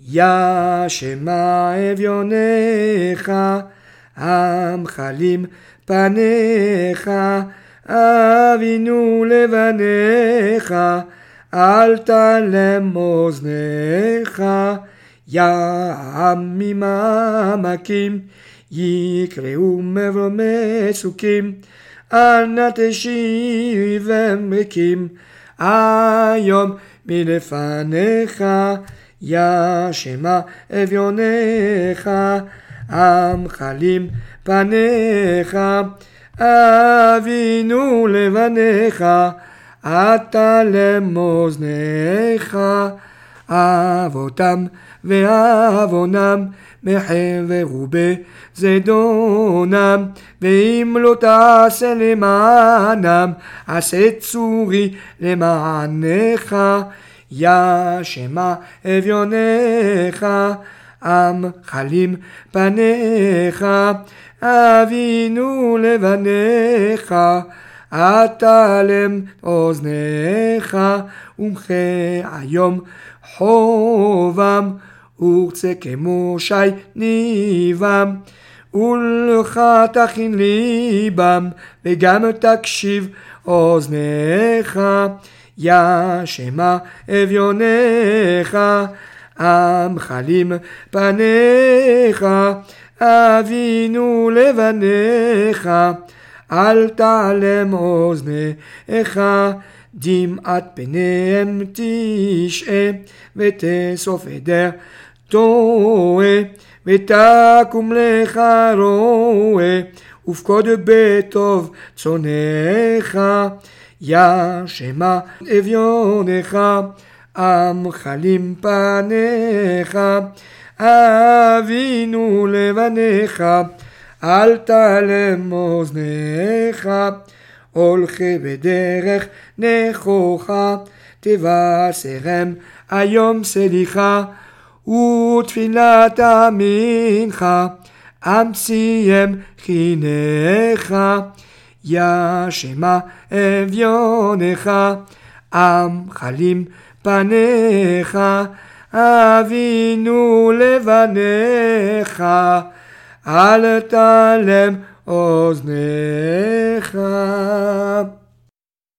יא שמע אביונך, המחלים פניך, אבינו לבניך, אל תלם אוזניך, יא עמים עמקים, יקראו מבר מסוקים, אל נא תשיבם ריקים, היום מלפניך, יא שמע אביונך, המחלים פניך, אבינו לבניך, אתה למאזניך, אבותם ועוונם מחבר ובזדונם, ואם לא תעשה למענם, עשה צורי למענך. יא שמע אביונך, עם חלים פניך, אבינו לבניך, אטלם אוזניך, ומחה היום חובם, ורצה כמו שי ניבם. ולך תכין ליבם, וגם תקשיב אוזניך. יא שמע אביונך, המחלים פניך, אבינו לבניך, אל תעלם אוזניך, דמעת פניהם תשעה, ותאסוף עדר טועה, ותקום לך רועה, ופקוד בטוב צונך. יא שמע אביונך, המחלים פניך, אבינו לבניך, אל תלם אוזניך, הולכי בדרך נכוחה, תבשרם היום סליחה, ותפילת המנחה, סיים חינך. יא שמע אביונך, עם חלים פניך, אבינו לבניך, אל תלם אוזניך.